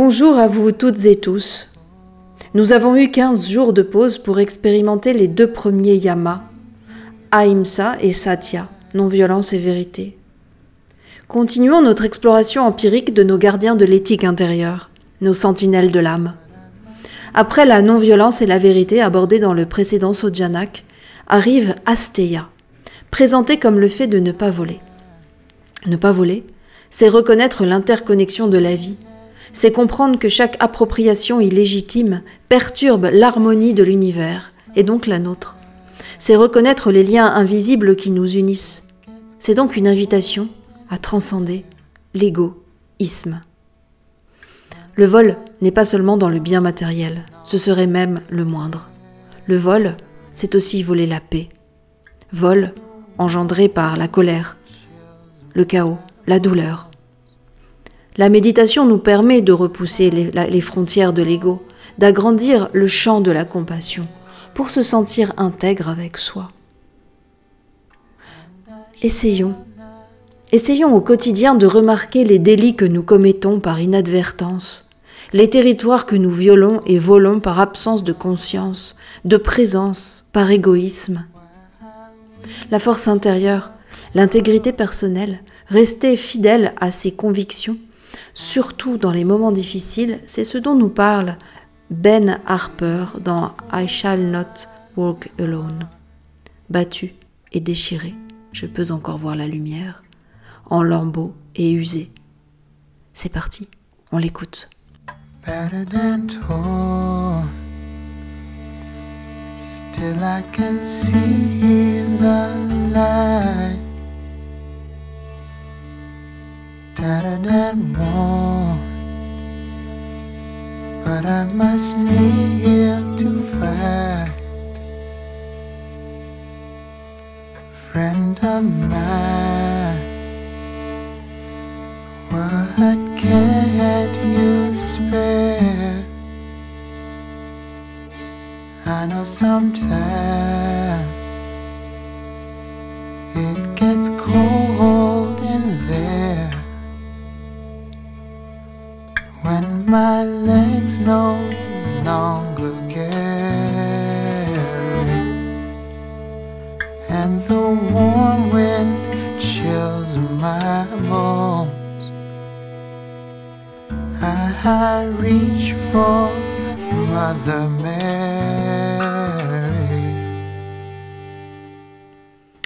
Bonjour à vous toutes et tous. Nous avons eu 15 jours de pause pour expérimenter les deux premiers yamas, Ahimsa et Satya, non-violence et vérité. Continuons notre exploration empirique de nos gardiens de l'éthique intérieure, nos sentinelles de l'âme. Après la non-violence et la vérité abordées dans le précédent Sojanak, arrive Asteya, présenté comme le fait de ne pas voler. Ne pas voler, c'est reconnaître l'interconnexion de la vie, c'est comprendre que chaque appropriation illégitime perturbe l'harmonie de l'univers, et donc la nôtre. C'est reconnaître les liens invisibles qui nous unissent. C'est donc une invitation à transcender l'égoïsme. Le vol n'est pas seulement dans le bien matériel, ce serait même le moindre. Le vol, c'est aussi voler la paix. Vol engendré par la colère, le chaos, la douleur, la méditation nous permet de repousser les, frontières de l'ego, d'agrandir le champ de la compassion pour se sentir intègre avec soi. Essayons. Essayons au quotidien de remarquer les délits que nous commettons par inadvertance, les territoires que nous violons et volons par absence de conscience, de présence, par égoïsme. La force intérieure, l'intégrité personnelle, rester fidèle à ses convictions, surtout dans les moments difficiles, c'est ce dont nous parle Ben Harper dans I Shall Not Walk Alone. Battu et déchiré, je peux encore voir la lumière, en lambeaux et usé. C'est parti, on l'écoute. Tattered and worn. But I must kneel to fight. Friend of mine, what can you spare? I know sometimes it gets cold my legs no longer carry. And the warm wind chills my bones. I reach for Mother Mary.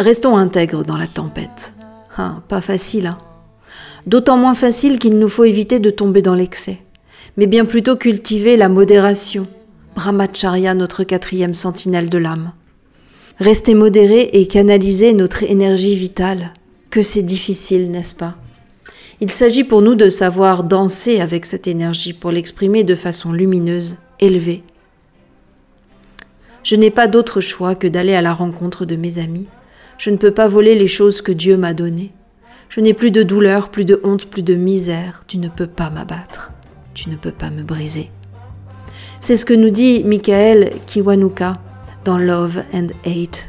Restons intègres dans la tempête. Hein, pas facile, hein. D'autant moins facile qu'il nous faut éviter de tomber dans l'excès, mais bien plutôt cultiver la modération, brahmacharya, notre quatrième sentinelle de l'âme. Rester modéré et canaliser notre énergie vitale, que c'est difficile, n'est-ce pas? Il s'agit pour nous de savoir danser avec cette énergie pour l'exprimer de façon lumineuse, élevée. Je n'ai pas d'autre choix que d'aller à la rencontre de mes amis. Je ne peux pas voler les choses que Dieu m'a données. Je n'ai plus de douleur, plus de honte, plus de misère. Tu ne peux pas m'abattre. Tu ne peux pas me briser. C'est ce que nous dit Michael Kiwanuka dans Love and Hate.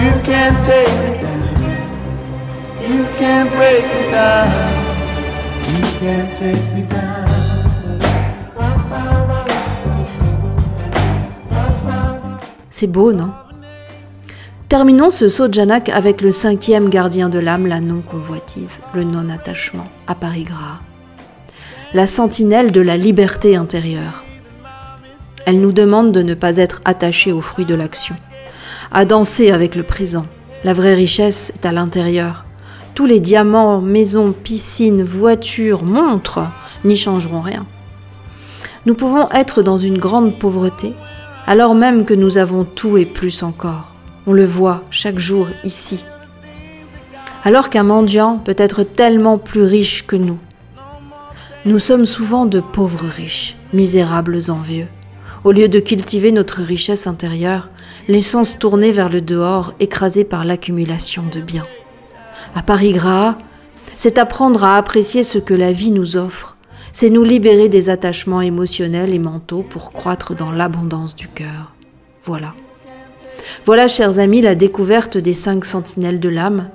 You can't take me down. You can't break me down. You can't take me down. C'est beau, non? Terminons ce saut Janak avec le cinquième gardien de l'âme, la non-convoitise, le non-attachement, à Paris Gras. La sentinelle de la liberté intérieure. Elle nous demande de ne pas être attachés aux fruits de l'action, à danser avec le présent. La vraie richesse est à l'intérieur. Tous les diamants, maisons, piscines, voitures, montres n'y changeront rien. Nous pouvons être dans une grande pauvreté, alors même que nous avons tout et plus encore. On le voit chaque jour ici. Alors qu'un mendiant peut être tellement plus riche que nous. Nous sommes souvent de pauvres riches, misérables envieux. Au lieu de cultiver notre richesse intérieure, laissons se tourner vers le dehors, écrasés par l'accumulation de biens. À Paris Gras, c'est apprendre à apprécier ce que la vie nous offre, c'est nous libérer des attachements émotionnels et mentaux pour croître dans l'abondance du cœur. Voilà. Voilà, chers amis, la découverte des cinq sentinelles de l'âme,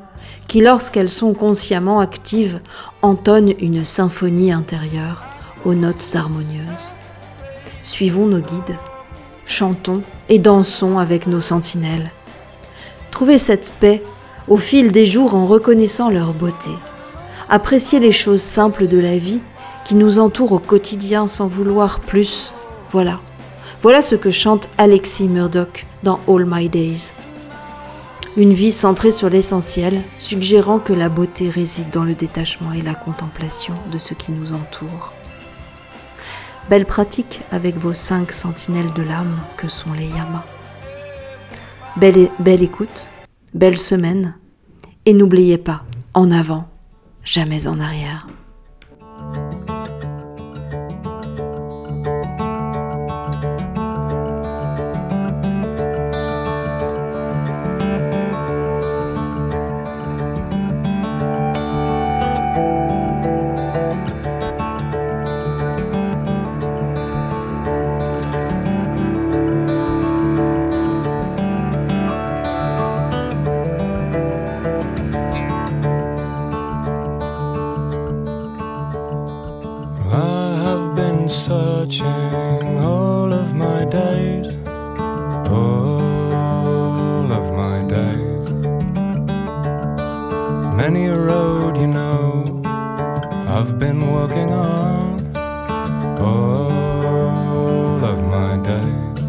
qui, lorsqu'elles sont consciemment actives, entonnent une symphonie intérieure aux notes harmonieuses. Suivons nos guides, chantons et dansons avec nos sentinelles. Trouvez cette paix au fil des jours en reconnaissant leur beauté. Appréciez les choses simples de la vie qui nous entourent au quotidien sans vouloir plus. Voilà. Voilà ce que chante Alexis Murdoch dans All My Days. Une vie centrée sur l'essentiel, suggérant que la beauté réside dans le détachement et la contemplation de ce qui nous entoure. Belle pratique avec vos cinq sentinelles de l'âme que sont les yamas. Belle, belle écoute, belle semaine, et n'oubliez pas, en avant, jamais en arrière. Searching all of my days, all of my days. Many a road, you know, I've been walking on, all of my days.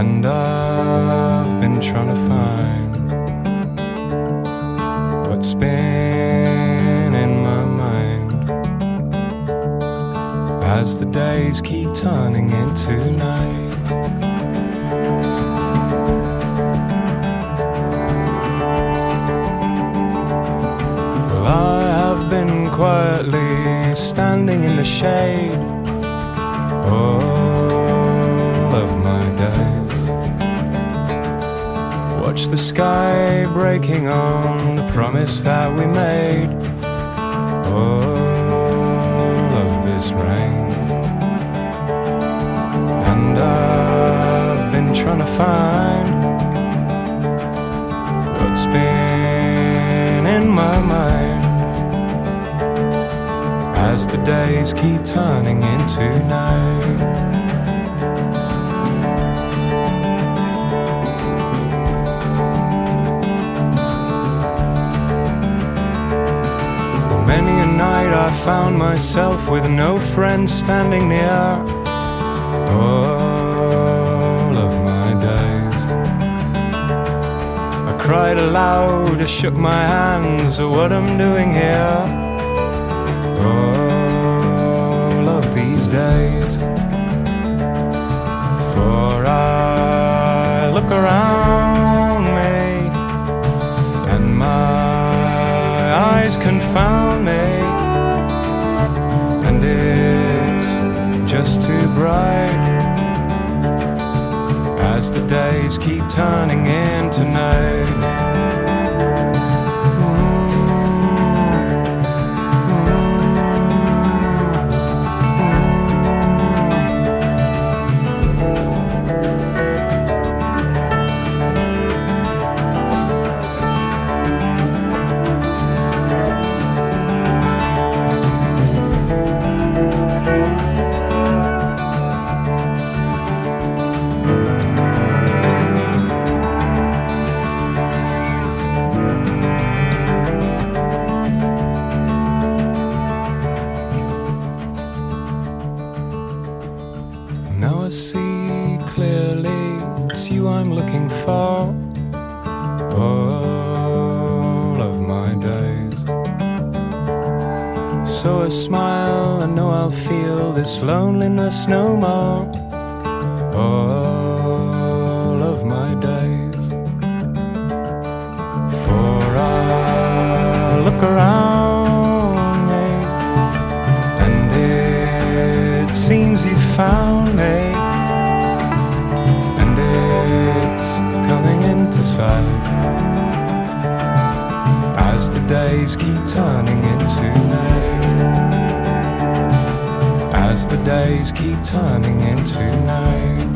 And I've been trying to find what's been as the days keep turning into night. I have been quietly standing in the shade all of my days. Watch the sky breaking on the promise that we made. All And I've been trying to find what's been in my mind as the days keep turning into night. Many a night I found myself with no friend standing near all cried aloud, I shook my hands at what I'm doing here. All of these days. For I look around me and my eyes confound me. And it's just too bright as the days keep turning into night. Now I see clearly it's you I'm looking for. All of my days. So I smile and know I'll feel this loneliness no more. All days keep turning into night. As the days keep turning into night